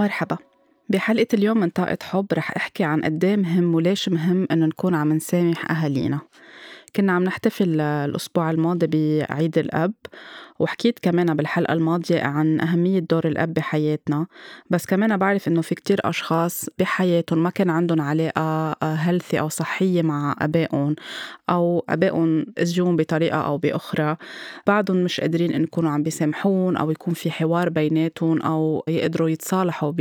مرحبا. بحلقة اليوم من طاقة حب رح أحكي عن قديه مهم وليش مهم إنه نكون عم نسامح أهالينا. كنا عم نحتفل الأسبوع الماضي بعيد الأب وحكيت كمان بالحلقة الماضية عن أهمية دور الأب بحياتنا. بس كمان بعرف إنه في كتير أشخاص بحياتهم ما كان عندهم علاقة هيلثي أو صحية مع أبائهم أو أبائهم أذيون بطريقة أو بأخرى. بعدهم مش قادرين إن يكونوا عم بيسامحون أو يكون في حوار بيناتهم أو يقدروا يتصالحوا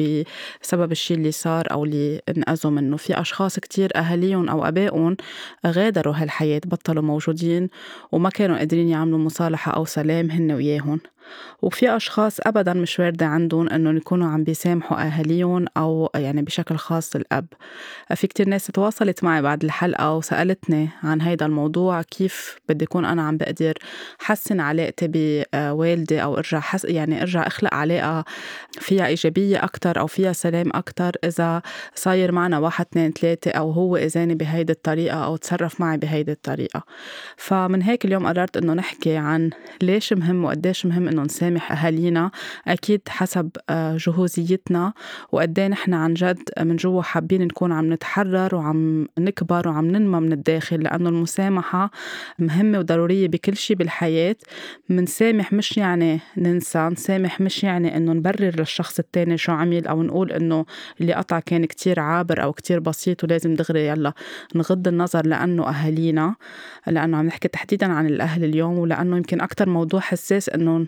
بسبب الشي اللي صار أو اللي انأذوا منه. في أشخاص كتير أهاليهم أو أبائهم غادروا هالحياة. بطلوا موجودين وما كانوا قادرين يعملوا مصالحة أو سلام هن وياهن وفي أشخاص أبدا مش واردة عندهم إنهم يكونوا عم بيسامحوا أهاليهم أو يعني بشكل خاص الأب. في كتير ناس تواصلت معي بعد الحلقة وسألتني عن هيدا الموضوع كيف بدي أكون أنا عم بقدر حسن علاقتي بوالدي أو أرجع حس يعني أرجع أخلق علاقة فيها إيجابية أكتر أو فيها سلام أكتر إذا صاير معنا واحد اثنين ثلاثة أو هو إذاني بهيدي الطريقة أو تصرف معي بهيدي الطريقة. فمن هيك اليوم قررت إنه نحكي عن ليش مهم وقديش مهم إنه نسامح أهالينا أكيد حسب آه، جهوزيتنا وقد نحن عن جد من جوا حابين نكون عم نتحرر وعم نكبر وعم ننمى من الداخل لأنه المسامحة مهمة وضرورية بكل شيء بالحياة. منسامح مش يعني ننسى نسامح مش يعني إنه نبرر للشخص التاني شو عمل أو نقول إنه اللي قطع كان كتير عابر أو كتير بسيط ولازم دغري يلا نغض النظر لأنه أهالينا لأنه عم نحكي تحديدا عن الأهل اليوم ولأنه يمكن أكتر موضوع حساس إنه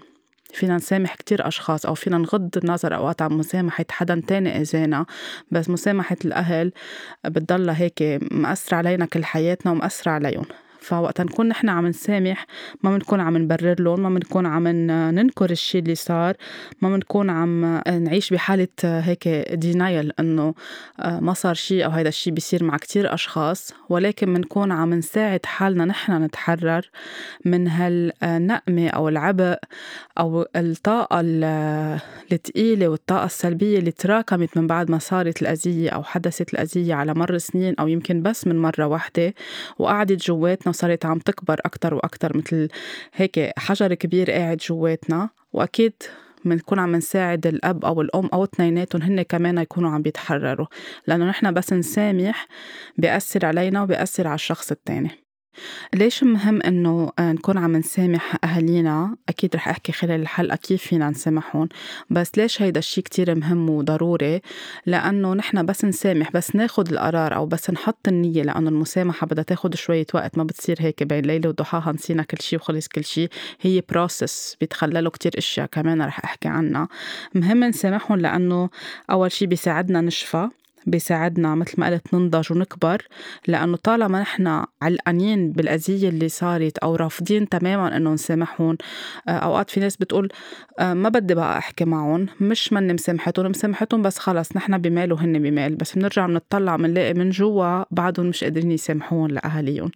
فينا نسامح كتير أشخاص أو فينا نغض النظر أوقات عن مسامحة حدا تاني إذانا بس مسامحة الأهل بتضلها هيك مأثرة علينا كل حياتنا ومأثرة عليهم. فوقت نكون نحن عم نسامح ما بنكون عم نبرر لهم ما بنكون عم ننكر الشيء اللي صار ما بنكون عم نعيش بحالة هيك دينايل إنه آه، ما صار شيء أو هذا الشيء بيصير مع كتير أشخاص. ولكن بنكون عم نساعد حالنا نحن نتحرر من هالنقمة أو العبء أو الطاقة الثقيلة والطاقة السلبية اللي تراكمت من بعد ما صارت الأذية أو حدثت الأذية على مر سنين أو يمكن بس من مرة واحدة وقعدت جواتنا وصارت عم تكبر أكتر وأكتر مثل هيك حجر كبير قاعد جواتنا وأكيد بنكون عم نساعد الأب أو الأم أو اثنيناتهم هن كمان يكونوا عم بيتحرروا لأنه نحن بس نسامح بيأثر علينا وبيأثر على الشخص التاني ليش مهم إنه آه، نكون عم نسامح أهالينا؟ أكيد رح أحكي خلال الحلقة كيف فينا نسامحهم، بس ليش هيدا الشي كتير مهم وضروري؟ لأنه نحن بس نسامح بس ناخد القرار أو بس نحط النية لأنه المسامحة بدها تاخد شوية وقت. ما بتصير هيك بين ليلة وضحاها نسينا كل شي وخلص كل شي، هي بروسس بيتخللوا كتير أشياء كمان رح أحكي عنها، مهم نسامحهم لأنه أول شي بيساعدنا نشفى. بيساعدنا مثل ما قلت ننضج ونكبر لأنه طالما نحن علقانين بالأذية اللي صارت أو رافضين تماما إنه نسامحهم آه، أوقات في ناس بتقول آه، ما بدي بقى أحكي معهم مش مني مسامحتهم مسامحتهم بس خلص نحن بمال وهن بمال بس بنرجع بنطلع بنلاقي من جوا بعدهم مش قادرين يسامحون لأهاليهم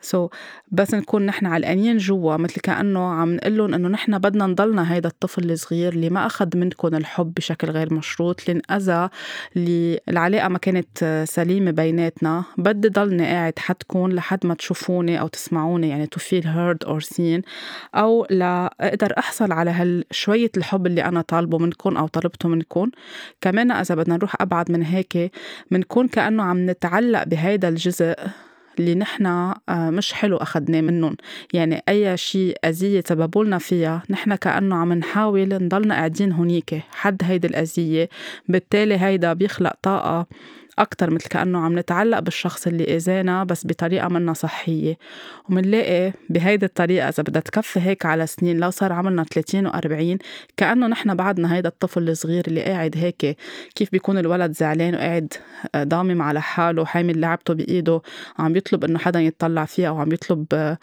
سو so, بس نكون نحن علقانين جوا مثل كأنه عم نقول لهم إنه نحن بدنا نضلنا هيدا الطفل الصغير اللي ما أخذ منكم الحب بشكل غير مشروط اللي انأذى اللي العلاقة ما كانت سليمة بيناتنا. بدي ضلني قاعد حدكم لحد ما تشوفوني أو تسمعوني يعني to feel heard or seen. أو لأقدر أحصل على هالشوية الحب اللي أنا طالبه منكم أو طلبته منكم. كمان إذا بدنا نروح أبعد من هيك بنكون كأنه عم نتعلق بهيدا الجزء. اللي نحن آه، مش حلو أخدناه منهم. يعني أي شيء أذية سببوا لنا فيها نحن كأنه عم نحاول نضلنا قاعدين هنيك حد هيدي الأذية؟ بالتالي هيدا بيخلق طاقة. أكتر مثل كأنه عم نتعلق بالشخص اللي إذانا بس بطريقة منا صحية. ومنلاقي بهيدي الطريقة إذا بدها تكفي هيك على سنين لو صار عمرنا 30 و40 كأنه نحن بعدنا هيدا الطفل الصغير اللي قاعد هيك. كيف بيكون الولد زعلان وقاعد آه، ضامم على حاله حامل لعبته بإيده وعم بيطلب إنه حدا يطلع فيها أو عم بيطلب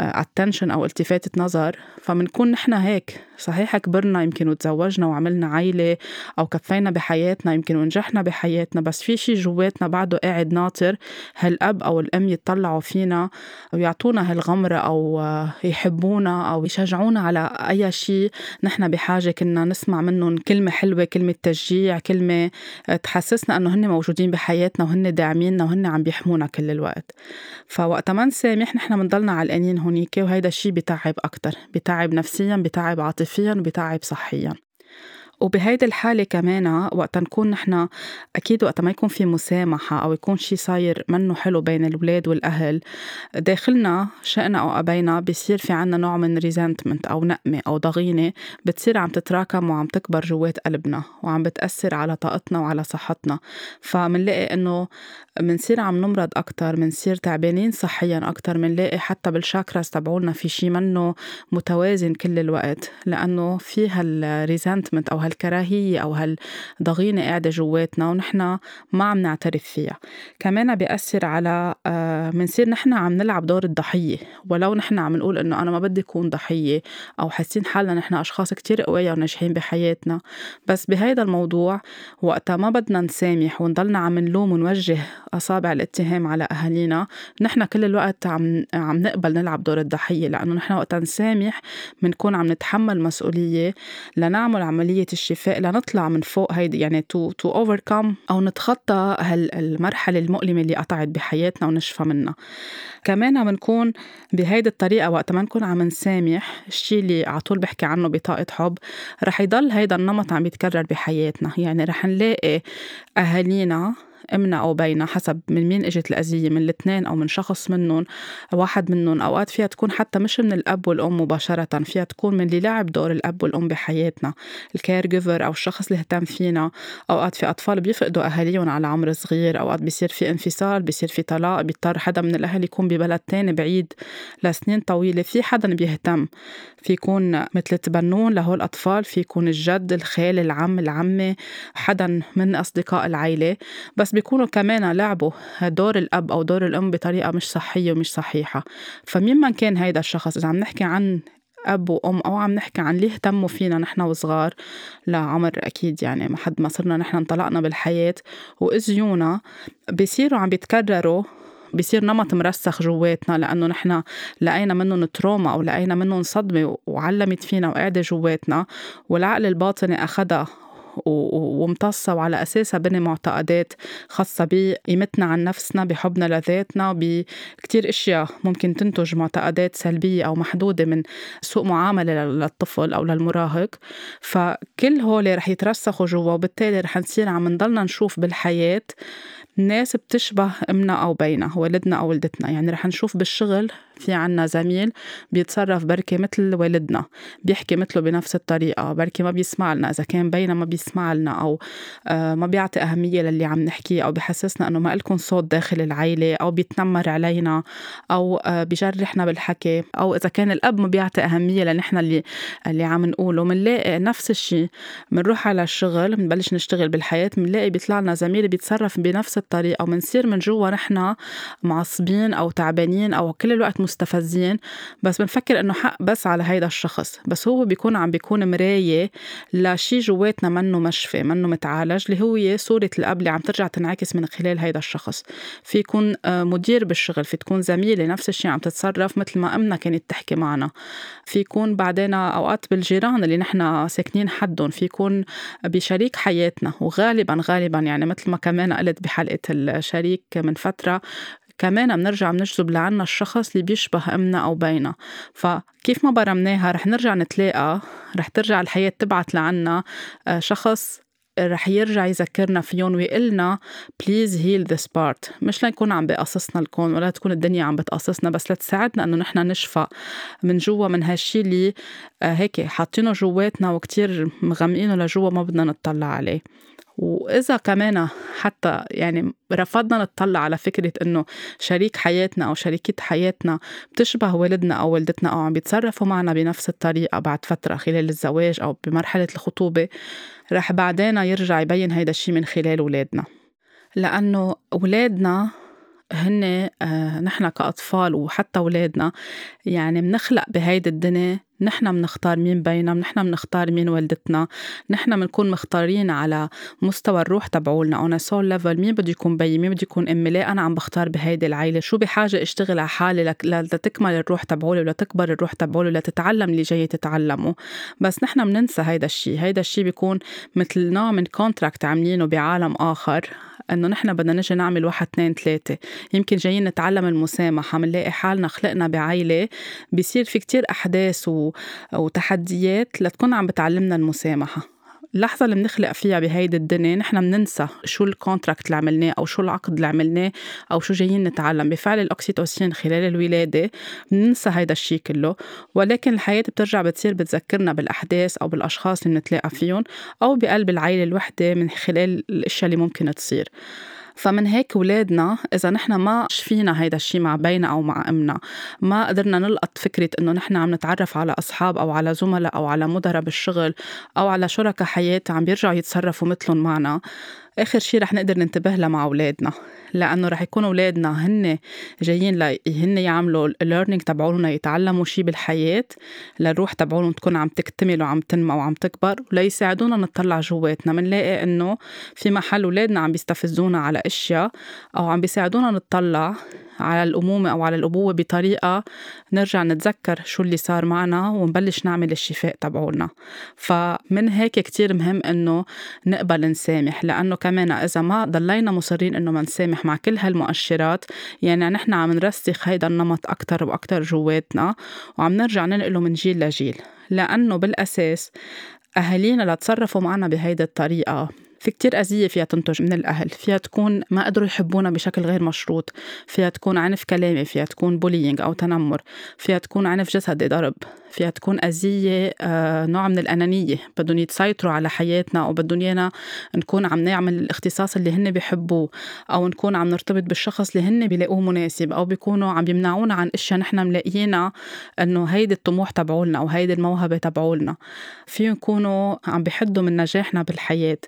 اتنشن آه، أو التفاتة نظر فمنكون نحن هيك. صحيح كبرنا يمكن وتزوجنا وعملنا عيلة أو كفينا بحياتنا يمكن ونجحنا بحياتنا بس في شي جواتنا بعده قاعد ناطر هالأب أو الأم يطلعوا فينا ويعطونا هالغمرة أو يحبونا أو يشجعونا على أي شي نحن بحاجة. كنا نسمع منهم كلمة حلوة كلمة تشجيع كلمة تحسسنا أنه هن موجودين بحياتنا وهن داعميننا وهن عم بيحمونا كل الوقت. فوقت ما نسامح نحن بنضلنا علقانين هونيك وهيدا الشي بتعب أكتر بتعب نفسيا بتعب عاطفيا وبتعب صحيا. وبهيدي الحالة كمان وقت نكون نحن أكيد وقت ما يكون في مسامحة أو يكون شي صاير منه حلو بين الولاد والأهل داخلنا شئنا أو أبينا بصير في عنا نوع من resentment أو نقمة أو ضغينة بتصير عم تتراكم وعم تكبر جوات قلبنا وعم بتأثر على طاقتنا وعلى صحتنا. فمنلاقي إنه منصير عم نمرض أكتر منصير تعبانين صحيا أكتر منلاقي حتى بال chakras تبعولنا في شي منه متوازن كل الوقت لأنه في هال resentment أو هالكراهية أو هالضغينة قاعدة جواتنا ونحن ما عم نعترف فيها. كمان بيأثر على منصير آه، نحن عم نلعب دور الضحية. ولو نحن عم نقول إنه أنا ما بدي أكون ضحية أو حاسين حالنا نحن أشخاص كتير قوية وناجحين بحياتنا. بس بهيدا الموضوع وقتها ما بدنا نسامح ونضلنا عم نلوم ونوجه أصابع الاتهام على أهالينا نحن كل الوقت عم عم نقبل نلعب دور الضحية. لأنه نحن وقت نسامح بنكون عم نتحمل مسؤولية لنعمل عملية الشفاء لنطلع من فوق هيدي يعني to to overcome أو نتخطى هالمرحلة المؤلمة اللي قطعت بحياتنا ونشفى منها. كمان بنكون بهيدي الطريقة وقت ما نكون عم نسامح الشيء اللي على طول بحكي عنه بطاقة حب رح يضل هيدا النمط عم يتكرر بحياتنا. يعني رح نلاقي أهالينا امنا أو بينا حسب من مين إجت الأذية من الاثنين أو من شخص منهم واحد منهم. أوقات فيها تكون حتى مش من الأب والأم مباشرة فيها تكون من اللي لعب دور الأب والأم بحياتنا الكير جيفر أو الشخص اللي اهتم فينا. أوقات في أطفال بيفقدوا أهاليهم على عمر صغير أوقات بيصير في انفصال بيصير في طلاق بيضطر حدا من الأهل يكون ببلد تاني بعيد لسنين طويلة في حدا بيهتم. في يكون مثل تبنون لهول الأطفال في يكون الجد الخال العم العمة حدا من أصدقاء العيلة. بس بيكونوا كمان لعبوا دور الأب أو دور الأم بطريقة مش صحية ومش صحيحة. فمين كان هيدا الشخص؟ إذا عم نحكي عن أب وأم أو عم نحكي عن ليه اهتموا فينا نحن وصغار لعمر أكيد يعني ما حد ما صرنا نحن انطلقنا بالحياة. وإزيونا بيصيروا عم بيتكرروا بصير نمط مرسخ جواتنا لأنه نحن لقينا منهم تروما أو لقينا منهم صدمة وعلمت فينا وقاعدة جواتنا. والعقل الباطني أخدها وامتصة وعلى أساسها بني معتقدات خاصة بقيمتنا عن نفسنا بحبنا لذاتنا بكتير أشياء ممكن تنتج معتقدات سلبية أو محدودة من سوء معاملة للطفل أو للمراهق. فكل هول رح يترسخوا جوا وبالتالي رح نصير عم نضلنا نشوف بالحياة ناس بتشبه امنا أو بينا والدنا أو والدتنا يعني رح نشوف بالشغل في عنا زميل بيتصرف بركي مثل والدنا بيحكي مثله بنفس الطريقة. بركي ما بيسمع لنا إذا كان بينا ما بيسمع لنا أو آه، ما بيعطي أهمية للي عم نحكيه أو بحسسنا إنه ما لكم صوت داخل العيلة أو بيتنمر علينا أو آه، بيجرحنا بالحكي أو إذا كان الأب ما بيعطي أهمية لنحن اللي اللي عم نقوله. بنلاقي نفس الشيء بنروح على الشغل بنبلش نشتغل بالحياة بنلاقي بيطلع لنا زميل بيتصرف بنفس الطريقة وبنصير من جوا نحن معصبين أو تعبانين أو كل الوقت مستفزين. بس بنفكر إنه حق بس على هيدا الشخص. بس هو بيكون عم بيكون مراية لشي جواتنا منه مشفي منه متعالج اللي هو صورة الأب اللي عم ترجع تنعكس من خلال هيدا الشخص. في يكون آه، مدير بالشغل في تكون زميلة نفس الشيء عم تتصرف مثل ما أمنا كانت تحكي معنا. في يكون بعدين أوقات بالجيران اللي نحن ساكنين حدهم في يكون بشريك حياتنا وغالبا غالبا يعني مثل ما كمان قلت بحلقة الشريك من فترة كمان بنرجع بنجذب لعنا الشخص اللي بيشبه أمنا أو بينا. فكيف ما برمناها رح نرجع نتلاقى رح ترجع الحياة تبعت لعنا. آه، شخص رح يرجع يذكرنا فيهم ويقلنا please heal this part مش لنكون عم بقصصنا الكون ولا تكون الدنيا عم بتقصصنا بس لتساعدنا إنه نحن نشفى من جوا من هالشي اللي آه، هيك حاطينه جواتنا وكتير مغمقينه لجوا ما بدنا نطلع عليه. وإذا كمان حتى يعني رفضنا نطلع على فكرة إنه شريك حياتنا أو شريكة حياتنا بتشبه والدنا أو والدتنا أو عم بيتصرفوا معنا بنفس الطريقة بعد فترة خلال الزواج أو بمرحلة الخطوبة رح بعدين يرجع يبين هيدا الشي من خلال ولادنا لأنه ولادنا هن آه نحن كأطفال وحتى ولادنا يعني منخلق بهيدي الدنيا نحن بنختار مين بينا نحن بنختار مين والدتنا. نحن بنكون مختارين على مستوى الروح تبعولنا on soul level مين بده يكون بيي؟ مين بده يكون أمي؟ ليه أنا عم بختار بهيدي العيلة؟ شو بحاجة أشتغل على حالي لتكمل الروح تبعولي ولتكبر الروح تبعولي لتتعلم اللي جاي تتعلمه؟ بس نحن بننسى هيدا الشيء هيدا الشيء بيكون مثل نوع من contract عاملينه بعالم آخر إنه نحن بدنا نجي نعمل واحد اثنين ثلاثة. يمكن جايين نتعلم المسامحة بنلاقي حالنا خلقنا بعيلة بيصير في كتير أحداث و... وتحديات لتكون عم بتعلمنا المسامحة. اللحظة اللي بنخلق فيها بهيدي الدنيا نحن بننسى شو ال contract اللي عملناه أو شو العقد اللي عملناه أو شو جايين نتعلم. بفعل الأكسيتوسين خلال الولادة بننسى هيدا الشيء كله. ولكن الحياة بترجع بتصير بتذكرنا بالأحداث أو بالأشخاص اللي بنتلاقى فيهم أو بقلب العيلة الوحدة من خلال الأشياء اللي ممكن تصير. فمن هيك ولادنا إذا نحن ما شفينا هيدا الشيء مع بينا أو مع أمنا ما قدرنا نلقط فكرة إنه نحن عم نتعرف على أصحاب أو على زملاء أو على مدراء بالشغل أو على شركاء حياة عم بيرجعوا يتصرفوا مثلهم معنا. آخر شيء رح نقدر ننتبه لها مع أولادنا لأنه رح يكونوا أولادنا هن جايين هن يعملوا الليرنينج تبعولنا يتعلموا شيء بالحياة للروح تبعولهم تكون عم تكتمل وعم تنمى وعم تكبر وليساعدونا نطلع جواتنا. منلاقي إنه في محل أولادنا عم بيستفزونا على أشياء أو عم بيساعدونا نطلع على الأمومة أو على الأبوة بطريقة نرجع نتذكر شو اللي صار معنا ونبلش نعمل الشفاء تبعولنا. فمن هيك كتير مهم إنه نقبل نسامح لأنه كمان إذا ما ضلينا مصرين إنه ما نسامح مع كل هالمؤشرات يعني نحن عم نرسخ هيدا النمط أكتر وأكتر جواتنا وعم نرجع ننقله من جيل لجيل. لأنه بالأساس أهالينا لتصرفوا معنا بهيدي الطريقة. في كتير أذية فيها تنتج من الأهل فيها تكون ما قدروا يحبونا بشكل غير مشروط فيها تكون عنف كلامي فيها تكون بولينج أو تنمر فيها تكون عنف جسدي ضرب فيها تكون أذية آه، نوع من الأنانية بدهم يتسيطروا على حياتنا أو بدهم إيانا نكون عم نعمل الاختصاص اللي هن بيحبوه أو نكون عم نرتبط بالشخص اللي هن بيلاقوه مناسب أو بيكونوا عم يمنعونا عن أشياء نحن ملاقيينها إنه هيدي الطموح تبعولنا أو هيدي الموهبة تبعولنا. في يكونوا عم بيحدوا من نجاحنا بالحياة.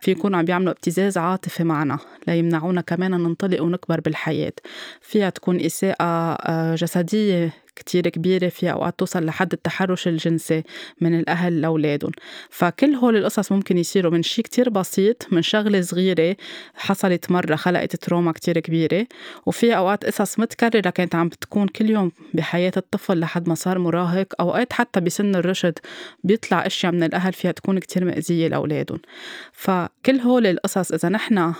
في يكونوا عم بيعملوا ابتزاز عاطفي معنا ليمنعونا كمان ننطلق ونكبر بالحياة. فيها تكون إساءة آه، جسدية كتير كبيرة في أوقات توصل لحد التحرش الجنسي من الأهل لأولادهم. فكل هول القصص ممكن يصيروا من شيء كتير بسيط من شغلة صغيرة حصلت مرة خلقت تروما كتير كبيرة. وفي أوقات قصص متكررة كانت عم بتكون كل يوم بحياة الطفل لحد ما صار مراهق. أوقات حتى بسن الرشد بيطلع أشياء من الأهل فيها تكون كتير مأذية لأولادهم. فكل هول القصص إذا نحن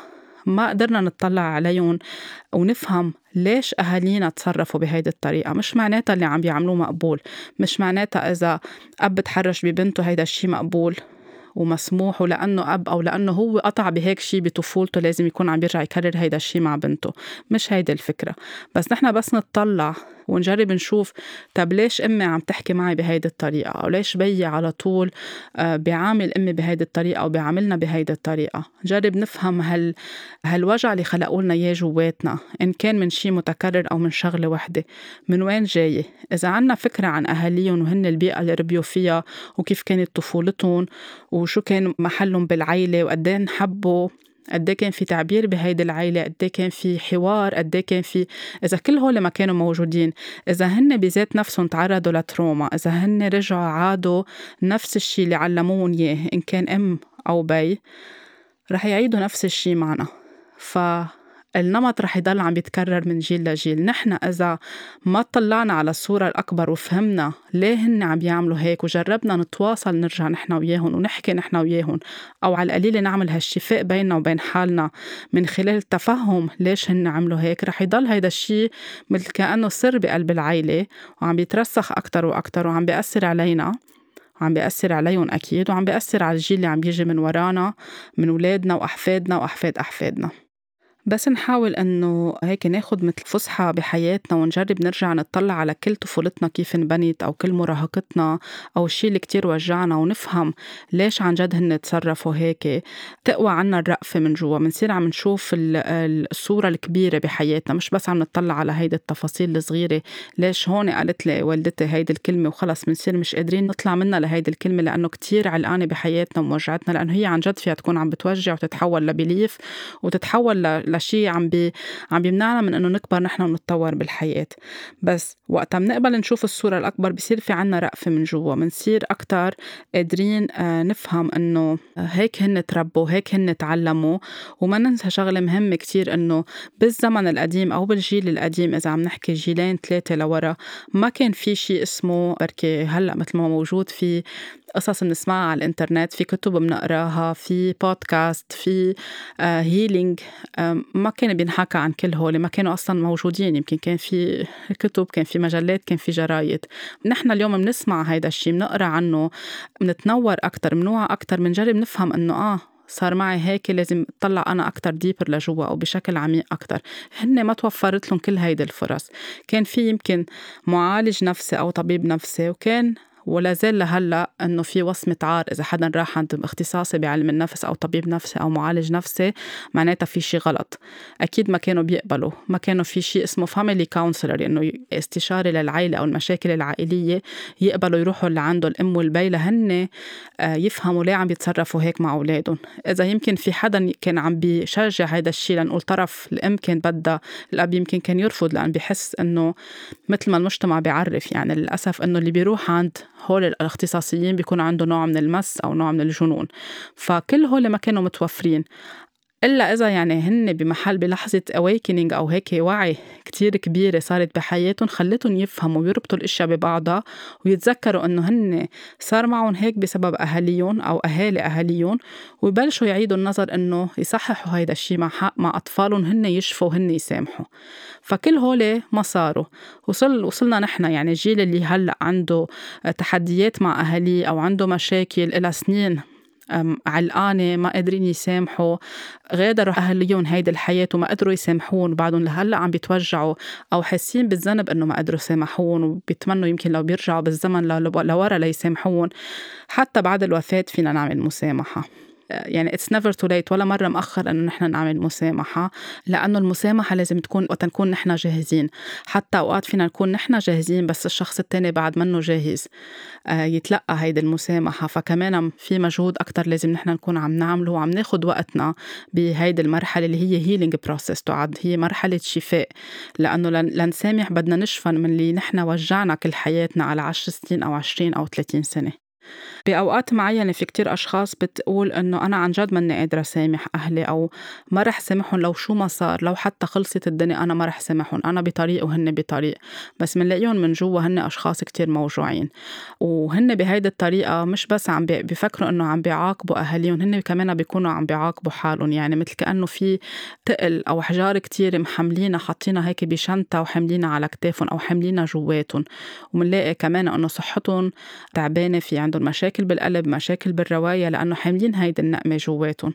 ما قدرنا نطلع عليهم ونفهم ليش أهالينا تصرفوا بهيدي الطريقة. مش معناتها اللي عم بيعملوه مقبول مش معناتها إذا أب تحرش ببنته هيدا الشيء مقبول. ومسموح ولأنه أب أو لأنه هو قطع بهيك شيء بطفولته لازم يكون عم بيرجع يكرر هيدا الشيء مع بنته. مش هيدي الفكرة. بس نحن بس نطلع ونجرب نشوف طب ليش أمي عم تحكي معي بهيدي الطريقة؟ أو ليش بيي على طول آه، بيعامل أمي بهيدي الطريقة أو بيعاملنا بهيدي الطريقة؟ نجرب نفهم هل هالوجع اللي خلقوا لنا إياه جواتنا إن كان من شيء متكرر أو من شغلة وحدة. من وين جاي إذا عنا فكرة عن أهاليهم وهن البيئة اللي ربيوا فيها وكيف كانت طفولتهم وشو كان محلهم بالعيلة وقد إيه انحبوا قد إيه كان في تعبير بهيدي العيلة قد إيه كان في حوار قد إيه كان في إذا كل هول ما كانوا موجودين إذا هن بذات نفسهم تعرضوا لتروما إذا هن رجعوا عادوا نفس الشيء اللي علموهم إياه إن كان أم أو بي رح يعيدوا نفس الشيء معنا. ف النمط رح يضل عم يتكرر من جيل لجيل. نحن إذا ما طلعنا على الصورة الأكبر وفهمنا ليه هن عم يعملوا هيك وجربنا نتواصل نرجع نحن وياهم ونحكي نحن وياهم أو على القليل نعمل هالشفاء بيننا وبين حالنا من خلال التفهم ليش هن عملوا هيك. رح يضل هيدا الشيء مثل كأنه سر بقلب العيلة وعم بيترسخ أكتر وأكتر وعم بيأثر علينا عم بيأثر عليهم أكيد وعم بيأثر على الجيل اللي عم بيجي من ورانا من ولادنا وأحفادنا وأحفاد أحفادنا. بس نحاول إنه هيك ناخد مثل فسحة بحياتنا ونجرب نرجع نطلع على كل طفولتنا كيف انبنت أو كل مراهقتنا أو الشيء اللي كتير وجعنا ونفهم ليش عن جد هن تصرفوا هيك. تقوى عنا الرأفة من جوا بنصير عم نشوف الصورة الكبيرة بحياتنا مش بس عم نطلع على هيدي التفاصيل الصغيرة. ليش هون قالت لي والدتي هيدي الكلمة وخلص بنصير مش قادرين نطلع منها لهيدي الكلمة لأنه كتير علقانة بحياتنا وموجعتنا لأنه هي عن جد فيها تكون عم بتوجع وتتحول لبليف وتتحول لشيء عم بي عم بيمنعنا من إنه نكبر نحن ونتطور بالحياة. بس وقتها بنقبل نشوف الصورة الأكبر بصير في عنا رأفة من جوا بنصير أكثر قادرين آه، نفهم إنه هيك هن تربوا هيك هن تعلموا. وما ننسى شغلة مهمة كتير إنه بالزمن القديم أو بالجيل القديم إذا عم نحكي جيلين ثلاثة لورا ما كان في شيء اسمه بركي هلأ مثل ما موجود في قصص بنسمعها على الإنترنت في كتب بنقراها في بودكاست في healing آه، ما كان بينحكى عن كل هول ما كانوا أصلا موجودين. يمكن كان في كتب كان في مجلات كان في جرايد. نحن اليوم بنسمع هيدا الشيء بنقرأ عنه بنتنور أكثر بنوعى أكثر بنجرب نفهم إنه آه صار معي هيك لازم أطلع أنا أكثر deeper لجوا أو بشكل عميق أكثر هن ما توفرت لهم كل هيدي الفرص. كان في يمكن معالج نفسي أو طبيب نفسي وكان ولا زال لهلا إنه في وصمة عار إذا حدا راح عند اختصاصي بعلم النفس أو طبيب نفسي أو معالج نفسي معناتها في شيء غلط. أكيد ما كانوا بيقبلوا ما كانوا في شيء اسمه family counselor إنه استشاري للعائلة أو المشاكل العائلية يقبلوا يروحوا لعنده الأم والبي لهن آه، يفهموا ليه عم بيتصرفوا هيك مع أولادهم. إذا يمكن في حدا كان عم بيشجع هذا الشيء لنقول طرف الأم كان بدها الأب يمكن كان يرفض لأن بحس إنه مثل ما المجتمع بيعرف يعني للأسف إنه اللي بيروح عند هول الاختصاصيين بيكون عنده نوع من المس أو نوع من الجنون. فكل هول ما كانوا متوفرين إلا إذا يعني هن بمحل بلحظة awakening أو هيك وعي كتير كبيرة صارت بحياتهم خلتهم يفهموا ويربطوا الأشياء ببعضها ويتذكروا إنه هن صار معهم هيك بسبب أهاليهم أو أهالي أهاليهم ويبلشوا يعيدوا النظر إنه يصححوا هيدا الشيء مع حق مع أطفالهم هن يشفوا وهن يسامحوا. فكل هول ما صاروا. وصل وصلنا نحن يعني الجيل اللي هلأ عنده تحديات مع أهاليه أو عنده مشاكل إلى سنين علقانة ما قادرين يسامحوا. غادروا أهليهم هيدي الحياة وما قدروا يسامحون بعدهم لهلأ عم بيتوجعوا أو حاسين بالذنب إنه ما قدروا يسامحون وبيتمنوا يمكن لو بيرجعوا بالزمن لورا ليسامحون. حتى بعد الوفاة فينا نعمل مسامحة. يعني it's never too late ولا مرة مأخر إنه نحن نعمل مسامحة لأنه المسامحة لازم تكون وقت نكون نحن جاهزين. حتى أوقات فينا نكون نحن جاهزين بس الشخص التاني بعد منه جاهز. آه، يتلقى هيدي المسامحة. فكمان في مجهود أكثر لازم نحن نكون عم نعمله وعم ناخذ وقتنا بهيدي المرحلة اللي هي healing process تعد. هي مرحلة شفاء. لأنه لنسامح بدنا نشفى من اللي نحن وجعنا كل حياتنا على 10 سنين أو 20 أو 30 سنة. بأوقات معينة في كتير أشخاص بتقول إنه أنا عن جد ماني قادرة سامح أهلي أو ما رح سامحهم لو شو ما صار لو حتى خلصت الدنيا أنا ما رح سامحهم أنا بطريق وهن بطريق. بس منلاقيهم من جوا هن أشخاص كتير موجوعين. وهن بهيدي الطريقة مش بس عم بيفكروا إنه عم بيعاقبوا أهاليهم هن كمان بيكونوا عم بيعاقبوا حالهم. يعني مثل كأنه في تقل أو أحجار كتير محملينها حاطينها هيك بشنطة وحملينها على كتافهم أو حملينها جواتهم. ومنلاقي كمان إنه صحتهم تعبانة في عندهم مشاكل بالقلب مشاكل بالرواية لأنه حاملين هيدي النقمة جواتهم.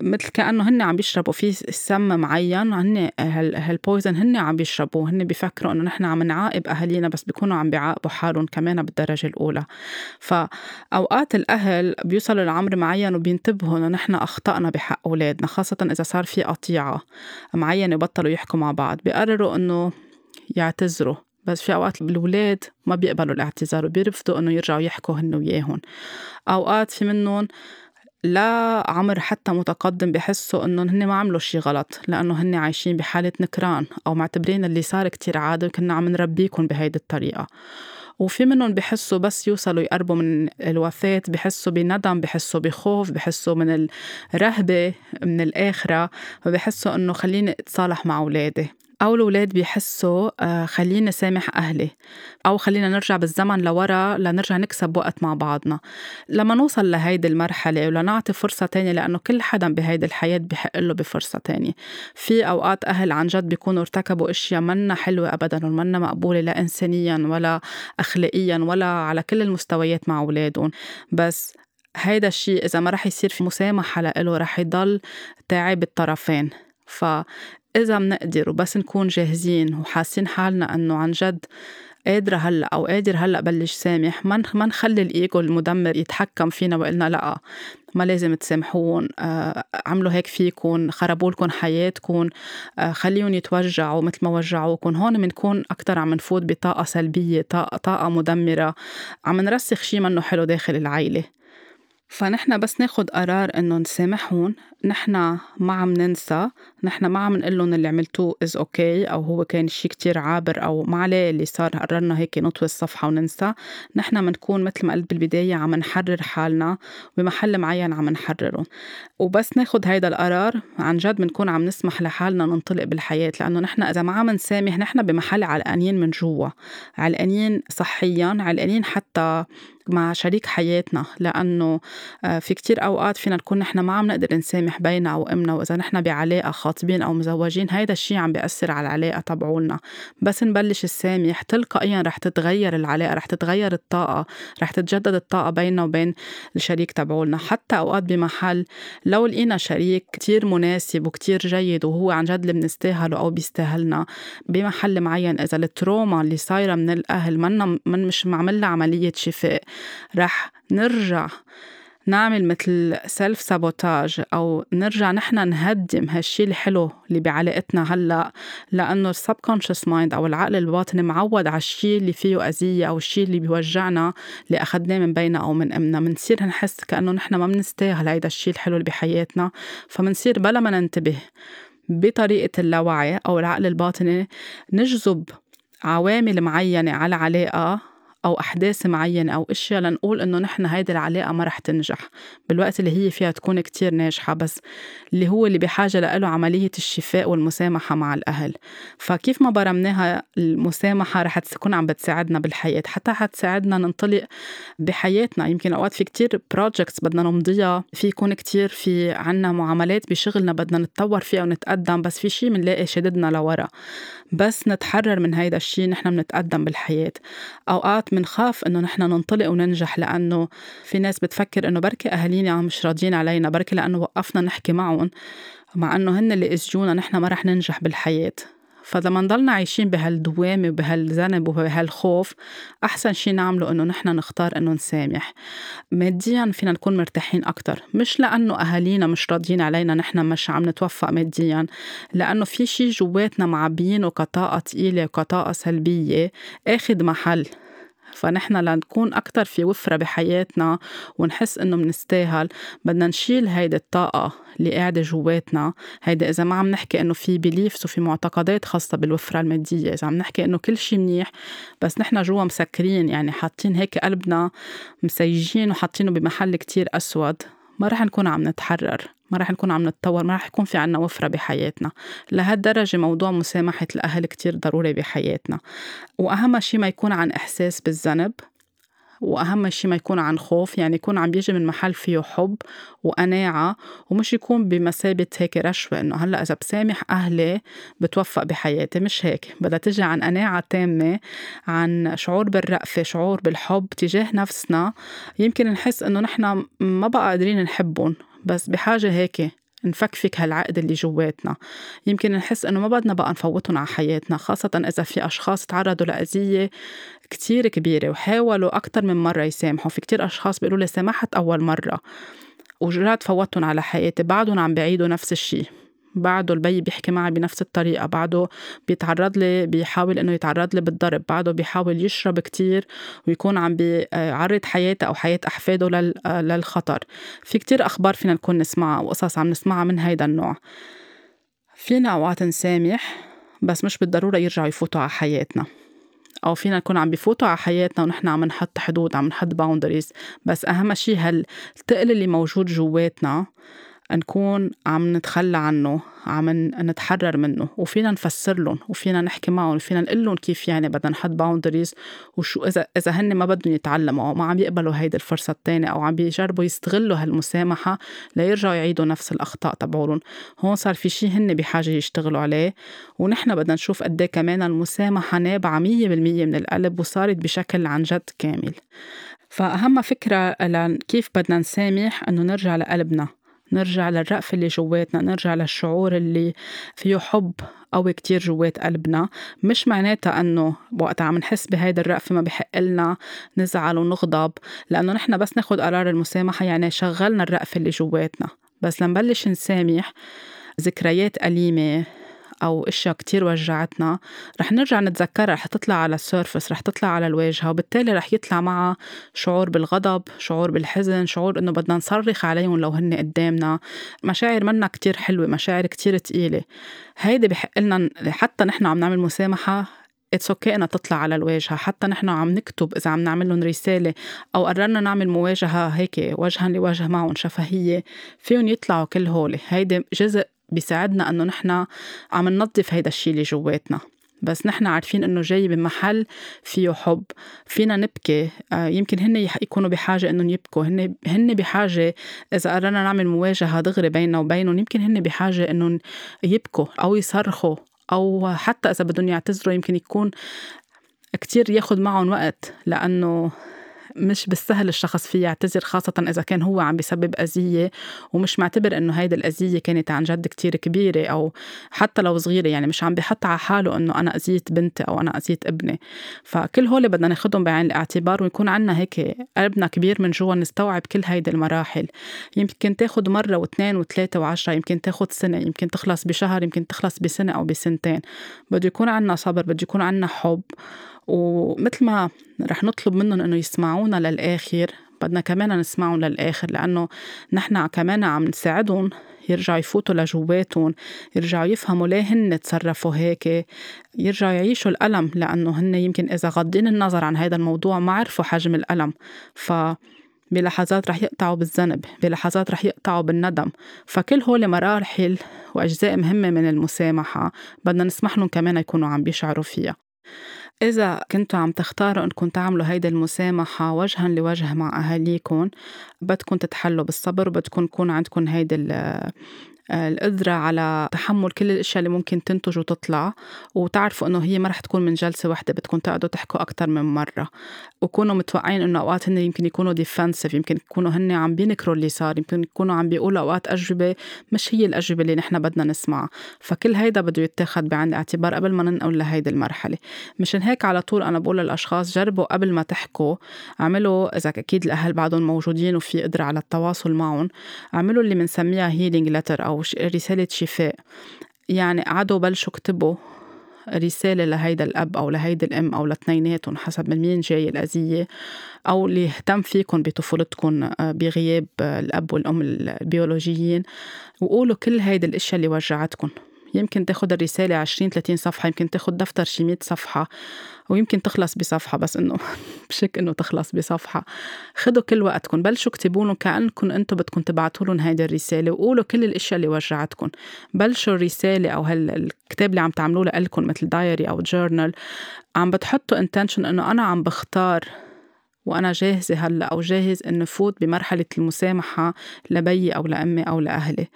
مثل كأنه هن عم بيشربوا في سم معين هن هالبويزن هن عم بيشربوه هن بيفكروا إنه نحن عم نعاقب أهالينا بس بيكونوا عم بيعاقبوا حالهم كمان بالدرجة الأولى. فأوقات الأهل بيوصلوا لعمر معين وبينتبهوا إنه نحن أخطأنا بحق أولادنا خاصة إذا صار في قطيعة معينة وبطلوا يحكوا مع بعض. بيقرروا إنه يعتذروا. بس في أوقات الأولاد ما بيقبلوا الاعتذار وبيرفضوا إنه يرجعوا يحكوا هن وياهم أوقات في منهم لا عمر حتى متقدم بحسوا إنه هن ما عملوا شي غلط لأنه هن عايشين بحالة نكران أو معتبرين اللي صار كتير عادي وكنا عم نربيكم بهيدي الطريقة. وفي منهم بحسوا بس يوصلوا يقربوا من الوفاة بحسوا بندم بحسوا بخوف بحسوا من الرهبة من الآخرة فبحسوا إنه خليني أتصالح مع أولادي. أو الأولاد بيحسوا آه، خليني سامح أهلي أو خلينا نرجع بالزمن لورا لنرجع نكسب وقت مع بعضنا. لما نوصل لهيدي المرحلة ولنعطي فرصة تانية لأنه كل حدا بهيدي الحياة بحق له بفرصة تانية. في أوقات أهل عن جد بيكونوا ارتكبوا أشياء منا حلوة أبدا ومنا مقبولة لا إنسانيا ولا أخلاقيا ولا على كل المستويات مع أولادهم. بس هيدا الشيء إذا ما رح يصير في مسامحة لإله رح يضل تعب الطرفين ف إذا منقدر وبس نكون جاهزين وحاسين حالنا إنه عن جد قادرة هلأ أو قادر هلأ بلش سامح ما ما نخلي الإيجو المدمر يتحكم فينا وقلنا لأ. ما لازم تسامحون آه عملوا هيك فيكم خربوا لكم حياتكم آه خليهم يتوجعوا مثل ما وجعوكم هون بنكون أكتر عم نفوت بطاقة سلبية طاقة, طاقة مدمرة. عم نرسخ شيء منه حلو داخل العيلة. فنحن بس ناخد قرار إنه نسامحهم نحن ما عم ننسى نحن ما عم نقول لهم اللي عملتوه is okay okay أو هو كان شيء كتير عابر أو ما عليه اللي صار قررنا هيك نطوي الصفحة وننسى. نحن بنكون مثل ما قلت بالبداية عم نحرر حالنا بمحل معين عم نحرره وبس ناخد هيدا القرار عن جد بنكون عم نسمح لحالنا ننطلق بالحياة لأنه نحن إذا ما عم نسامح نحن بمحل علقانين من جوا علقانين صحيا علقانين حتى مع شريك حياتنا. لأنه آه، في كتير أوقات فينا نكون نحن ما عم نقدر نسامح بينا أو إمنا وإذا نحن بعلاقة خاطبين أو مزوجين هيدا الشيء عم بيأثر على العلاقة تبعولنا. بس نبلش نسامح تلقائيا رح تتغير العلاقة رح تتغير الطاقة رح تتجدد الطاقة بيننا وبين الشريك تبعولنا. حتى أوقات بمحل لو لقينا شريك كتير مناسب وكتير جيد وهو عن جد اللي بنستاهله أو بيستاهلنا بمحل معين إذا ال trauma اللي صايرة من الأهل منا من مش معمل عملية شفاء رح نرجع نعمل مثل self sabotage أو نرجع نحن نهدم هالشي الحلو اللي بعلاقتنا هلأ لأنه ال subconscious mind أو العقل الباطني معود على الشيء اللي فيه أذية أو الشيء اللي بيوجعنا اللي أخذناه من بينا أو من أمنا. بنصير نحس كأنه نحن ما بنستاهل هيدا الشيء الحلو اللي بحياتنا فبنصير بلا ما ننتبه بطريقة اللاوعي أو العقل الباطني نجذب عوامل معينة على علاقة أو أحداث معينة أو أشياء لنقول إنه نحن هيدي العلاقة ما رح تنجح بالوقت اللي هي فيها تكون كتير ناجحة بس اللي هو اللي بحاجة له عملية الشفاء والمسامحة مع الأهل. فكيف ما برمناها المسامحة رح تكون عم بتساعدنا بالحياة حتى حتساعدنا ننطلق بحياتنا. يمكن أوقات في كتير بروجكتس بدنا نمضيها في يكون كتير في عنا معاملات بشغلنا بدنا نتطور فيها ونتقدم بس في شي منلاقي شددنا لورا. بس نتحرر من هيدا الشي نحن بنتقدم بالحياة. أوقات منخاف إنه نحن ننطلق وننجح لأنه في ناس بتفكر إنه بركي أهالينا مش راضيين علينا بركي لأنه وقفنا نحكي معهم مع إنه هن اللي إسجونا نحن ما رح ننجح بالحياة. فلما نضلنا عايشين بهالدوامة وبهالذنب وبهالخوف أحسن شي نعمله إنه نحن نختار إنه نسامح. ماديا فينا نكون مرتاحين أكتر مش لأنه أهالينا مش راضيين علينا نحن مش عم نتوفق ماديا لأنه في شي جواتنا معبيينه كطاقة تقيلة وكطاقة سلبية أخد محل. فنحن لنكون أكتر في وفرة بحياتنا ونحس إنه منستاهل. بدنا نشيل هيدي الطاقة اللي قاعدة جواتنا. هيدا إذا ما عم نحكي إنه في بليفز وفي معتقدات خاصة بالوفرة المادية إذا عم نحكي إنه كل شيء منيح بس نحن جوا مسكرين يعني حاطين هيك قلبنا مسيجين وحاطينه بمحل كتير أسود ما رح نكون عم نتحرر. ما رح نكون عم نتطور ما رح يكون في عنا وفرة بحياتنا. لهالدرجة موضوع مسامحة الأهل كتير ضروري بحياتنا. وأهم شي ما يكون عن إحساس بالذنب وأهم شيء ما يكون عن خوف يعني يكون عم بيجي من محل فيه حب وقناعة ومش يكون بمثابة هيك رشوة إنه هلأ إذا بسامح أهلي بتوفق بحياتي. مش هيك. بدها تجي عن قناعة تامة عن شعور بالرأفة شعور بالحب تجاه نفسنا. يمكن نحس إنه نحن ما بقى قادرين نحبهم. بس بحاجة هيك نفكفك هالعقد اللي جواتنا. يمكن نحس إنه ما بدنا بقى نفوتهم على حياتنا خاصة إذا في أشخاص تعرضوا لأذية كتير كبيرة وحاولوا أكتر من مرة يسامحوا. في كتير أشخاص بيقولوا لي سامحت أول مرة ورجعت فوتهم على حياتي بعدهم عم بعيدوا نفس الشي. بعده البي بيحكي معي بنفس الطريقة بعده بيتعرض لي بيحاول إنه يتعرض لي بالضرب بعده بيحاول يشرب كتير ويكون عم بيعرض حياته أو حياة أحفاده للخطر. في كتير أخبار فينا نكون نسمعها وقصص عم نسمعها من هيدا النوع. فينا أوقات نسامح بس مش بالضرورة يرجعوا يفوتوا على حياتنا. أو فينا نكون عم بفوتوا على حياتنا ونحن عم نحط حدود عم نحط boundaries بس أهم شيء هالثقل اللي موجود جواتنا نكون عم نتخلى عنه عم نتحرر منه وفينا نفسر لهم وفينا نحكي معهم وفينا نقول لهم كيف يعني بدنا نحط boundaries وشو إذا إذا هن ما بدهم يتعلموا أو ما عم يقبلوا هيدي الفرصة الثانية أو عم بيجربوا يستغلوا هالمسامحة ليرجعوا يعيدوا نفس الأخطاء تبعولهم هون صار في شيء هن بحاجة يشتغلوا عليه ونحن بدنا نشوف قد إيه كمان المسامحة نابعة 100% من القلب وصارت بشكل عن جد كامل. فأهم فكرة كيف بدنا نسامح إنه نرجع لقلبنا؟ نرجع للرأفة اللي جواتنا نرجع للشعور اللي فيه حب قوي كتير جوات قلبنا. مش معناتها إنه وقت عم نحس بهيدا الرأفة ما بحق لنا نزعل ونغضب لأنه نحن بس ناخد قرار المسامحة يعني شغلنا الرأفة اللي جواتنا. بس لنبلش نسامح ذكريات أليمة أو أشياء كتير وجعتنا رح نرجع نتذكرها رح تطلع على السيرفس رح تطلع على الواجهة وبالتالي رح يطلع معها شعور بالغضب شعور بالحزن شعور إنه بدنا نصرخ عليهم لو هن قدامنا. مشاعر منا كتير حلوة مشاعر كتير تقيلة. هيدي بحق لنا حتى نحن عم نعمل مسامحة it's okay إنها تطلع على الواجهة. حتى نحن عم نكتب إذا عم نعمل لهم رسالة أو قررنا نعمل مواجهة هيك وجها لوجه معهم شفهية فيهم يطلعوا كل هول. هيدي جزء بيساعدنا إنه نحن عم ننظف هيدا الشيء اللي جواتنا. بس نحن عارفين إنه جاي بمحل فيه حب. فينا نبكي. آه، يمكن هن يكونوا بحاجة إنهم يبكوا. هن هن بحاجة إذا قررنا نعمل مواجهة دغري بيننا وبينهم يمكن هن بحاجة إنهم يبكوا أو يصرخوا أو حتى إذا بدهم يعتذروا يمكن يكون كتير ياخد معهم وقت لأنه مش بالسهل الشخص فيه يعتذر خاصة إذا كان هو عم بيسبب أذية ومش معتبر إنه هيدي الأذية كانت عن جد كتير كبيرة أو حتى لو صغيرة يعني مش عم بحط على حاله إنه أنا أذيت بنتي أو أنا أذيت ابني. فكل هول بدنا ناخدهم بعين الاعتبار ويكون عنا هيك قلبنا كبير من جوا نستوعب كل هيدي المراحل. يمكن تاخد مرة واثنين وثلاثة وعشرة يمكن تاخد سنة يمكن تخلص بشهر يمكن تخلص بسنة أو بسنتين. بده يكون عنا صبر بده يكون عنا حب. ومثل ما رح نطلب منهم إنه يسمعونا للآخر بدنا كمان نسمعهم للآخر لأنه نحن كمان عم نساعدهم يرجعوا يفوتوا لجواتهم يرجعوا يفهموا ليه هن تصرفوا هيك يرجعوا يعيشوا الألم لأنه هن يمكن إذا غضين النظر عن هذا الموضوع ما عرفوا حجم الألم. ف بلحظات رح يقطعوا بالذنب بلحظات رح يقطعوا بالندم. فكل هول مراحل وأجزاء مهمة من المسامحة بدنا نسمح لهم كمان يكونوا عم بيشعروا فيها. إذا كنتوا عم تختاروا إنكم تعملوا هيدي المسامحة وجها لوجه مع أهاليكم بدكم تتحلوا بالصبر وبدكم يكون عندكم هيدي القدرة على تحمل كل الأشياء اللي ممكن تنتج وتطلع. وتعرفوا إنه هي ما رح تكون من جلسة واحدة بدكم تقعدوا تحكوا أكتر من مرة. وكونوا متوقعين إنه أوقات هن يمكن يكونوا defensive يمكن يكونوا هن عم بينكروا اللي صار يمكن يكونوا عم بيقولوا أوقات أجوبة مش هي الأجوبة اللي نحن بدنا نسمعها. فكل هيدا بده يتاخد بعين الاعتبار قبل ما ننقل لهيدي المرحلة. مشان هيك على طول أنا بقول للأشخاص جربوا قبل ما تحكوا اعملوا إذا أكيد الأهل بعدهم موجودين وفي قدرة على التواصل معهم اعملوا اللي بنسميها healing letter أو رسالة شفاء. يعني قعدوا بلشوا كتبوا رسالة لهيدا الأب أو لهيدي الأم أو لاثنيناتهم حسب من مين جاي الأذية أو اللي اهتم فيكم بطفولتكم آه، بغياب الأب والأم البيولوجيين وقولوا كل هيدي الأشياء اللي وجعتكم يمكن تاخد الرسالة 20 30 صفحة يمكن تاخد دفتر شي 100 صفحة ويمكن تخلص بصفحة بس إنه بشك إنه تخلص بصفحة. خدوا كل وقتكم بلشوا اكتبوا لهم كأنكم أنتم بدكم تبعتوا لهم هيدي الرسالة وقولوا كل الأشياء اللي وجعتكم. بلشوا الرسالة أو هالكتاب اللي عم تعملوه لإلكم مثل diary أو journal عم بتحطوا intention إنه أنا عم بختار وأنا جاهزة هلأ أو جاهز إنه فوت بمرحلة المسامحة لبيي أو لأمي أو لأهلي.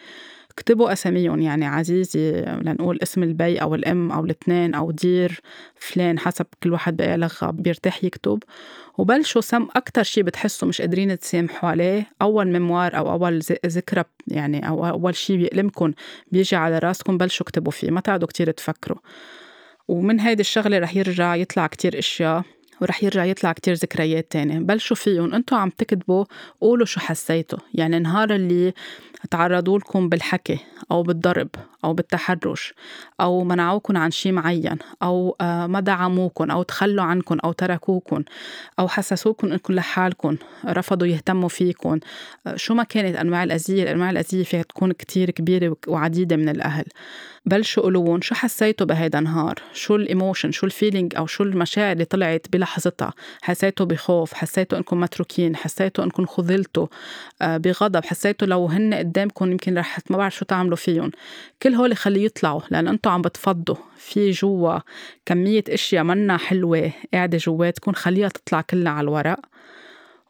اكتبوا أساميهم يعني عزيزي لنقول اسم البي أو الأم أو الاثنين أو dear فلان حسب كل واحد بقى لغة بيرتاح يكتب. وبلشوا سم أكتر شي بتحسوا مش قادرين تسامحوا عليه. أول mémoire أو أول ذكرى يعني أو أول شي بيألمكم بيجي على راسكم بلشوا اكتبوا فيه ما تقعدوا كتير تفكروا. ومن هيدي الشغلة رح يرجع يطلع كتير أشياء ورح يرجع يطلع كتير ذكريات تانية. بلشوا فيهم أنتوا عم تكتبوا قولوا شو حسيتوا. يعني نهار اللي تعرضوا لكم بالحكي أو بالضرب أو بالتحرش أو منعوكم عن شيء معين أو آه، ما دعموكم أو تخلوا عنكم أو تركوكم أو حسسوكم إنكم لحالكم رفضوا يهتموا فيكم آه، شو ما كانت أنواع الأذية أنواع الأذية فيها تكون كتير كبيرة وعديدة من الأهل. بلشوا قولون شو حسيتوا بهيدا النهار؟ شو ال emotion؟ شو ال feeling أو شو المشاعر اللي طلعت بلحظتها؟ حسيتوا بخوف؟ حسيتوا إنكم متروكين؟ حسيتوا إنكم خذلتوا؟ آه، بغضب؟ حسيتوا لو هن قدامكم يمكن رح ما بعرف شو تعملوا فيهم. كل هول خليه يطلعوا لأن أنتم عم بتفضوا. في جوا كمية أشياء منا حلوة قاعدة جواتكم خليها تطلع كلها على الورق.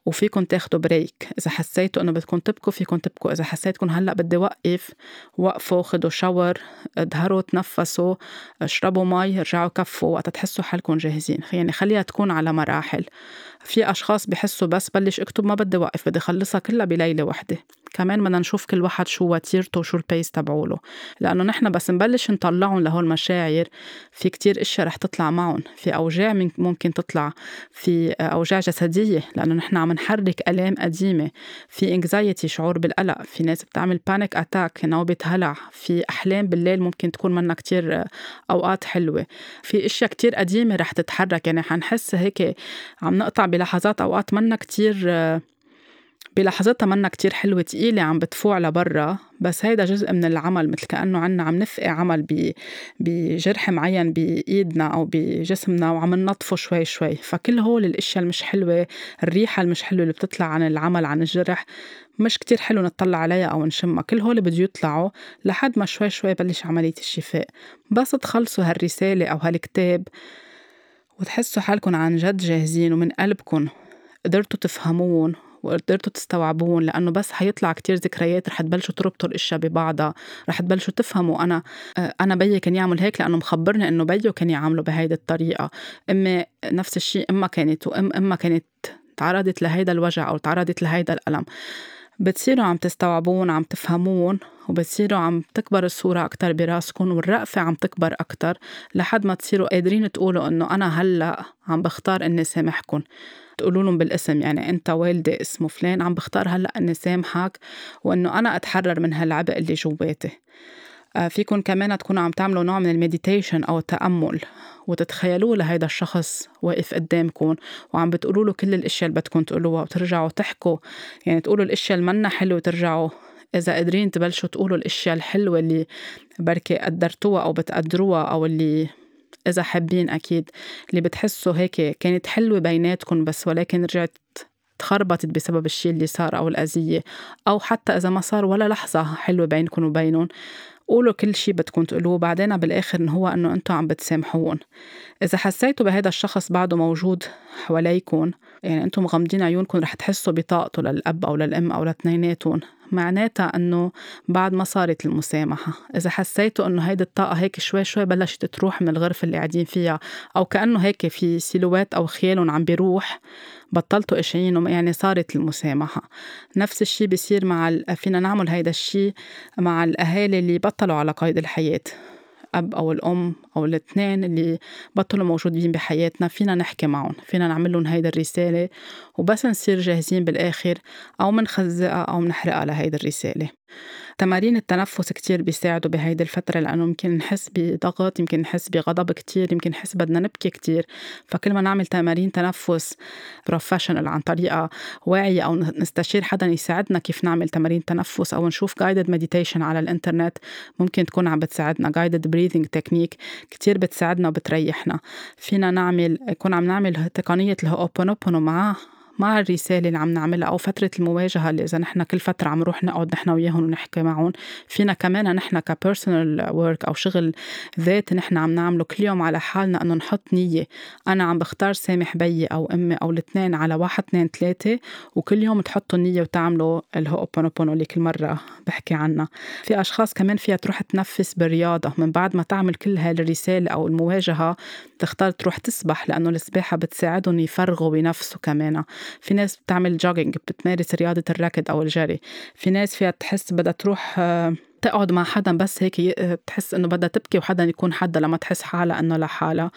وفيكم تاخدوا break إذا حسيتوا إنه بدكم تبكوا فيكم تبكوا. إذا حسيتكم هلأ بدي وقف وقفوا خدوا shower ادهروا تنفسوا اشربوا مي رجعوا كفوا. وقت تحسوا حالكم جاهزين. يعني خليها تكون على مراحل. في أشخاص بحسوا بس بلش اكتب ما بدي وقف بدي خلصها كلها بليلة وحدة. كمان بدنا نشوف كل واحد شو وتيرته وشو ال pace تبعوله. لأنه نحن بس نبلش نطلعهم لهول المشاعر في كتير إشياء رح تطلع معهم. في أوجاع ممكن تطلع في أوجاع جسدية لأنه نحن عم نحرك آلام قديمة. في anxiety شعور بالقلق في ناس بتعمل panic attack نوبة هلع في أحلام بالليل ممكن تكون منا كتير أوقات حلوة. في إشياء كتير قديمة رح تتحرك. يعني حنحس هيك عم نقطع بلحظات أوقات منا كتير بلحظتها منا كتير حلوة تقيلة عم بتفوع لبرا. بس هيدا جزء من العمل مثل كأنه عنا عم نفقي عمل بجرح معين بإيدنا أو بجسمنا وعم ننظفه شوي شوي. فكل هول الأشياء المش حلوة الريحة المش حلوة اللي بتطلع عن العمل عن الجرح مش كتير حلو نطلع عليها أو نشمها. كل هول بده يطلعوا لحد ما شوي شوي بلش عملية الشفاء. بس تخلصوا هالرسالة أو هالكتاب وتحسوا حالكم عن جد جاهزين ومن قلبكم قدرتوا تفهمون وقدرتوا تستوعبون لأنه بس حيطلع كتير ذكريات رح تبلشوا تربطوا الأشياء ببعضها رح تبلشوا تفهموا. أنا أنا بيي كان يعمل هيك لأنه مخبرني إنه بيو كان يعمله بهيدي الطريقة. أمي نفس الشيء أمها كانت وأم أمها كانت تعرضت لهيدا الوجع أو تعرضت لهيدا الألم. بتصيروا عم تستوعبون عم تفهمون وبتصيروا عم تكبر الصورة أكتر براسكم والرأفة عم تكبر أكتر لحد ما تصيروا قادرين تقولوا إنه أنا هلأ عم بختار إني سامحكم تقولوا لهم بالاسم يعني أنت والدي اسمه فلان عم بختار هلأ إني سامحك وإنه أنا أتحرر من هالعبء اللي جواتي. فيكم كمان تكونوا عم تعملوا نوع من المديتيشن أو التأمل وتتخيلوا لهيدا الشخص واقف قدامكم وعم بتقولوا له كل الأشياء اللي بدكم تقولوها وترجعوا تحكوا. يعني تقولوا الأشياء اللي منا حلوة وترجعوا. إذا قادرين تبلشوا تقولوا الأشياء الحلوة اللي بركي قدرتوها أو بتقدروها أو اللي إذا حابين أكيد. اللي بتحسوا هيك كانت حلوة بيناتكم بس ولكن رجعت تخربطت بسبب الشيء اللي صار أو الأذية. أو حتى إذا ما صار ولا لحظة حلوة بينكم وبينهم. قولوا كل شيء بدكم تقولوه بعدين بالآخر إن هو إنه أنتم عم بتسامحون إذا حسيتوا بهذا الشخص بعده موجود حواليكم يعني أنتم مغمضين عيونكم رح تحسوا بطاقته للأب أو للأم أو لاتنيناتهم معناتها إنه بعد ما صارت المسامحة. إذا حسيتوا إنه هيدي الطاقة هيك شوي شوي بلشت تروح من الغرفة اللي قاعدين فيها أو كأنه هيك في silhouette أو خيالهم عم بيروح بطلتوا قاشعينه يعني صارت المسامحة. نفس الشي بيصير مع فينا نعمل هيدا الشي مع الأهالي اللي بطلوا على قيد الحياة. الأب أو الأم أو الاثنين اللي بطلوا موجودين بحياتنا فينا نحكي معهم فينا نعمل لهم هيدا الرسالة وبس نصير جاهزين بالآخر أو منخزقها أو منحرقها لهيدي الرسالة. تمارين التنفس كتير بيساعدوا بهيدي الفترة لأنه يمكن نحس بضغط يمكن نحس بغضب كتير يمكن نحس بدنا نبكي كتير. فكل ما نعمل تمارين تنفس professional عن طريقة واعية أو نستشير حدا يساعدنا كيف نعمل تمارين تنفس أو نشوف guided meditation على الإنترنت ممكن تكون عم بتساعدنا. guided breathing technique كتير بتساعدنا وبتريحنا. فينا نعمل يكون عم نعمل تقنية الهوبونوبونو معاه مع الرسالة اللي عم نعملها أو فترة المواجهة اللي إذا نحن كل فترة عم نروح نقعد نحن وياهم ونحكي معهم. فينا كمان نحن ك personal work أو شغل ذاتي نحن عم نعمله كل يوم على حالنا إنه نحط نية. أنا عم بختار سامح بيي أو أمي أو الاثنين على واحد اثنين ثلاثة وكل يوم تحطوا النية وتعملوا الهوبونوبونو اللي كل مرة بحكي عنها. في أشخاص كمان فيها تروح تنفس بالرياضة من بعد ما تعمل كل هالرسالة أو المواجهة تختار تروح تسبح لأنه السباحة بتساعدهم يفرغوا بنفسه كمان. في ناس بتعمل jogging بتمارس رياضة الركض أو الجري. في ناس فيها تحس بدها تروح آه، تقعد مع حدا بس هيك تحس إنه بدها تبكي وحدا يكون حدا لما تحس حالها إنه لحالها.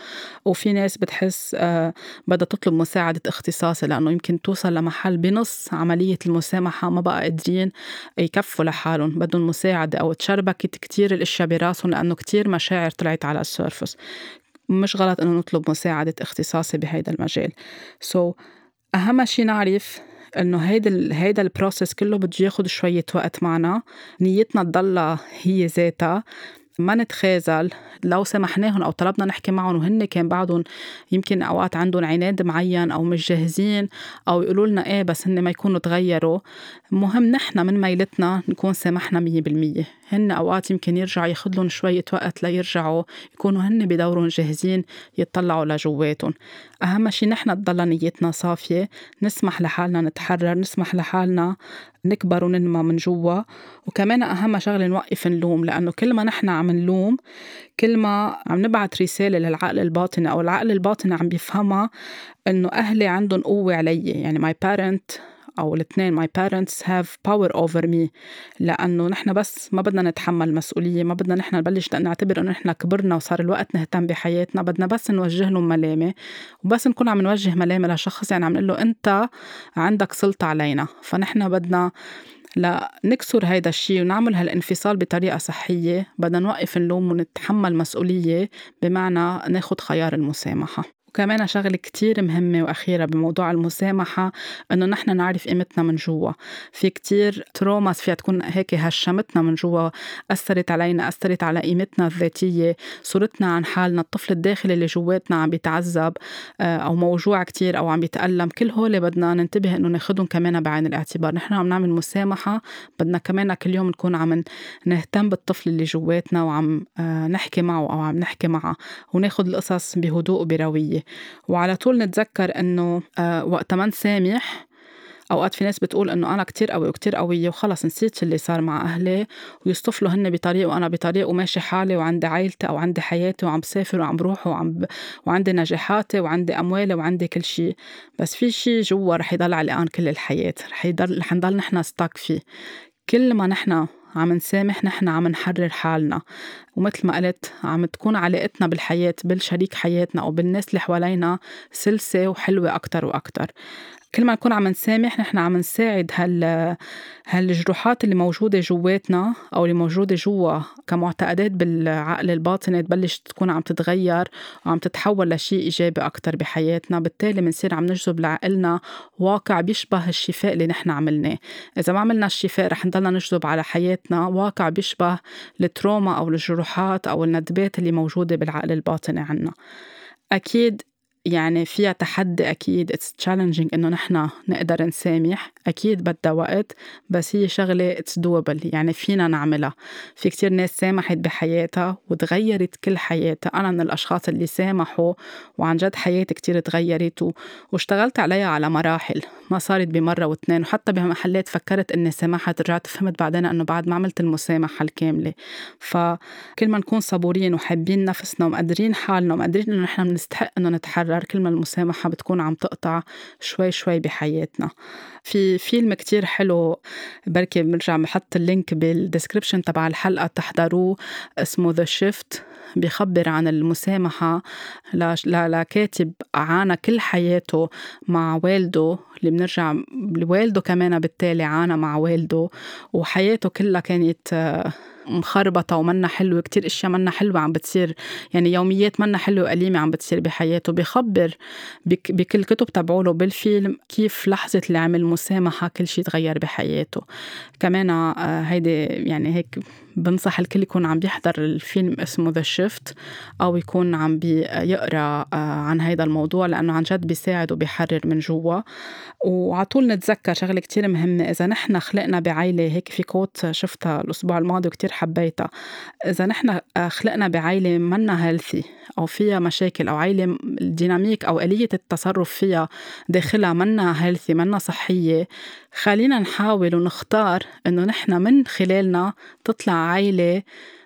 وفي ناس بتحس آه، بدها تطلب مساعدة اختصاصي لأنه يمكن توصل لمحل بنص عملية المسامحة ما بقى قادرين يكفوا لحالهم. بدهم مساعدة أو تشربكت كتير الأشياء براسهم لأنه كتير مشاعر طلعت على ال surface. مش غلط إنه نطلب مساعدة اختصاصي بهيدا المجال. so, أهم شي نعرف إنه هيدا هيدا البروسيس كله بده ياخد شوية وقت معنا. نيتنا تضلها هي ذاتها. ما نتخاذل. لو سمحناهم أو طلبنا نحكي معهم وهن كان بعدهم يمكن أوقات عندهم عناد معين أو مش جاهزين أو يقولوا لنا إيه بس هن ما يكونوا تغيروا. مهم نحن من ميلتنا نكون سامحنا مية بالمية. هن أوقات يمكن يرجع ياخذ لهم شوية وقت ليرجعوا يكونوا هن بدورهم جاهزين يطلعوا لجواتهم. أهم شيء نحن تضل نيتنا صافية نسمح لحالنا نتحرر نسمح لحالنا نكبر وننمى من جوا. وكمان أهم شغلة نوقف نلوم لأنه كل ما نحن عم نلوم كل ما عم نبعت رسالة للعقل الباطني أو العقل الباطني عم بيفهمها إنه أهلي عندهم قوة علي. يعني my parent أو الاثنين my parents have power over me. لأنه نحن بس ما بدنا نتحمل مسؤولية ما بدنا نحن نبلش نعتبر إنه نحن كبرنا وصار الوقت نهتم بحياتنا. بدنا بس نوجه لهم ملامة وبس نكون عم نوجه ملامة لشخص يعني عم نقول له أنت عندك سلطة علينا. فنحن بدنا لنكسر هيدا الشيء ونعمل هالانفصال بطريقة صحية. بدنا نوقف نلوم ونتحمل مسؤولية بمعنى ناخد خيار المسامحة. وكمان شغلة كتير مهمة وأخيرة بموضوع المسامحة إنه نحن نعرف قيمتنا من جوا. في كتير تروماس فيها تكون هيك هشمتنا من جوا أثرت علينا أثرت على قيمتنا الذاتية. صورتنا عن حالنا الطفل الداخلي اللي جواتنا عم بيتعذب آه، أو موجوع كتير أو عم بيتألم كل هول بدنا ننتبه إنه ناخدهم كمان بعين الاعتبار. نحن عم نعمل مسامحة بدنا كمان كل يوم نكون عم نهتم بالطفل اللي جواتنا وعم آه، نحكي معه أو عم نحكي معه وناخد القصص بهدوء وبروية. وعلى طول نتذكر إنه آه، وقت ما نسامح أوقات في ناس بتقول إنه أنا كتير قوي وكتير قوية وخلص نسيت اللي صار مع أهلي. ويصطفلوا هن بطريق وأنا بطريق وماشي حالي وعندي عائلتي أو عندي حياتي وعم بسافر وعم بروح وعم ب... وعندي نجاحاتي وعندي أموالي وعندي كل شيء بس في شيء جوا رح يضل علقان كل الحياة رح يضل رح نضل نحن ستاك فيه. كل ما نحن عم نسامح نحن عم نحرر حالنا. ومثل ما قلت عم تكون علاقتنا بالحياة بالشريك حياتنا أو بالناس اللي حوالينا سلسة وحلوة أكتر وأكتر. كل ما نكون عم نسامح نحن عم نساعد هال هالجروحات اللي موجودة جواتنا أو اللي موجودة جوا كمعتقدات بالعقل الباطني تبلش تكون عم تتغير وعم تتحول لشيء إيجابي أكثر بحياتنا. بالتالي بنصير عم نجذب لعقلنا واقع بيشبه الشفاء اللي نحن عملناه. إذا ما عملنا الشفاء رح نضلنا نجذب على حياتنا واقع بيشبه ال trauma أو الجروحات أو الندبات اللي موجودة بالعقل الباطني عنا. أكيد يعني فيها تحدي أكيد. it's challenging إنه نحن نقدر نسامح. أكيد بدها وقت بس هي شغلة it's doable يعني فينا نعملها. في كتير ناس سامحت بحياتها وتغيرت كل حياتها. أنا من الأشخاص اللي سامحوا وعن جد حياتي كتير تغيرت و... واشتغلت عليها على مراحل. ما صارت بمرة واثنين وحتى بمحلات فكرت إني سامحت رجعت فهمت بعدين إنه بعد ما عملت المسامحة الكاملة. فكل ما نكون صبورين وحابين نفسنا ومقدرين حالنا ومقدرين إنه نحن بنستحق إنه نتحرر كل ما المسامحة بتكون عم تقطع شوي شوي بحياتنا. في فيلم كتير حلو. بركي بنرجع بحط ال link بال description تبع الحلقة تحضروه. اسمه The Shift بيخبر عن المسامحة لكاتب عانى كل حياته مع والده. اللي بنرجع والده كمان بالتالي عانى مع والده. وحياته كلها كانت مخربطة ومنا حلوة كتير إشياء منا حلوة عم بتصير. يعني يوميات منا حلوة وأليمة عم بتصير بحياته. بخبر بكل كتب تبعوله بالفيلم كيف لحظة اللي عمل مسامحة كل شيء تغير بحياته. كمان آه، هيدي يعني هيك بنصح الكل يكون عم بيحضر الفيلم اسمه The Shift أو يكون عم بيقرا آه، عن هذا الموضوع لأنه عن جد بيساعد وبيحرر من جوا. وعلى طول نتذكر شغلة كتير مهمة إذا نحن خلقنا بعائله هيك في quote شفتها الأسبوع الماضي وكتير حبيتها. إذا نحن آه، خلقنا بعائله منا healthy أو فيها مشاكل أو عائله ال dynamic أو آلية التصرف فيها داخلها منا healthy منا صحية خلينا نحاول ونختار إنه نحن من خلالنا تطلع عائله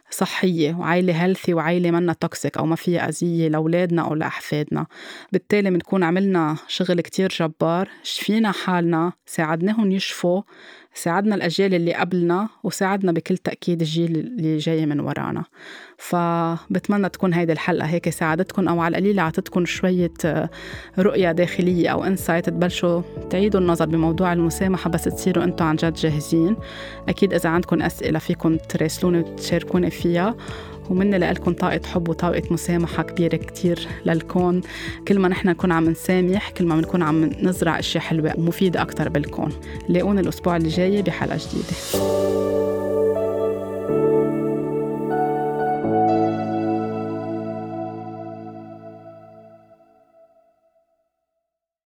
صحية وعائلة healthy وعائلة منا toxic أو ما فيها أذية لأولادنا أو لأحفادنا. بالتالي بنكون عملنا شغل كتير جبار شفينا حالنا ساعدناهم يشفوا ساعدنا الأجيال اللي قبلنا وساعدنا بكل تأكيد الجيل اللي جاي من ورانا. فبتمنى تكون هيدي الحلقة هيك ساعدتكم أو على القليل عطتكم شوية آه، رؤية داخلية أو إنسايت تبلشوا تعيدوا النظر بموضوع المسامحة بس تصيروا أنتم عن جد جاهزين. أكيد إذا عندكم أسئلة فيكم تراسلوني وتشاركوني فيها. ومنا لكم طاقة حب وطاقة مسامحة كبيرة كتير للكون. كل ما نحن نكون عم نسامح كل ما بنكون عم نزرع أشياء حلوة ومفيدة أكتر بالكون. لاقونا الأسبوع اللي جاي بحلقة جديدة.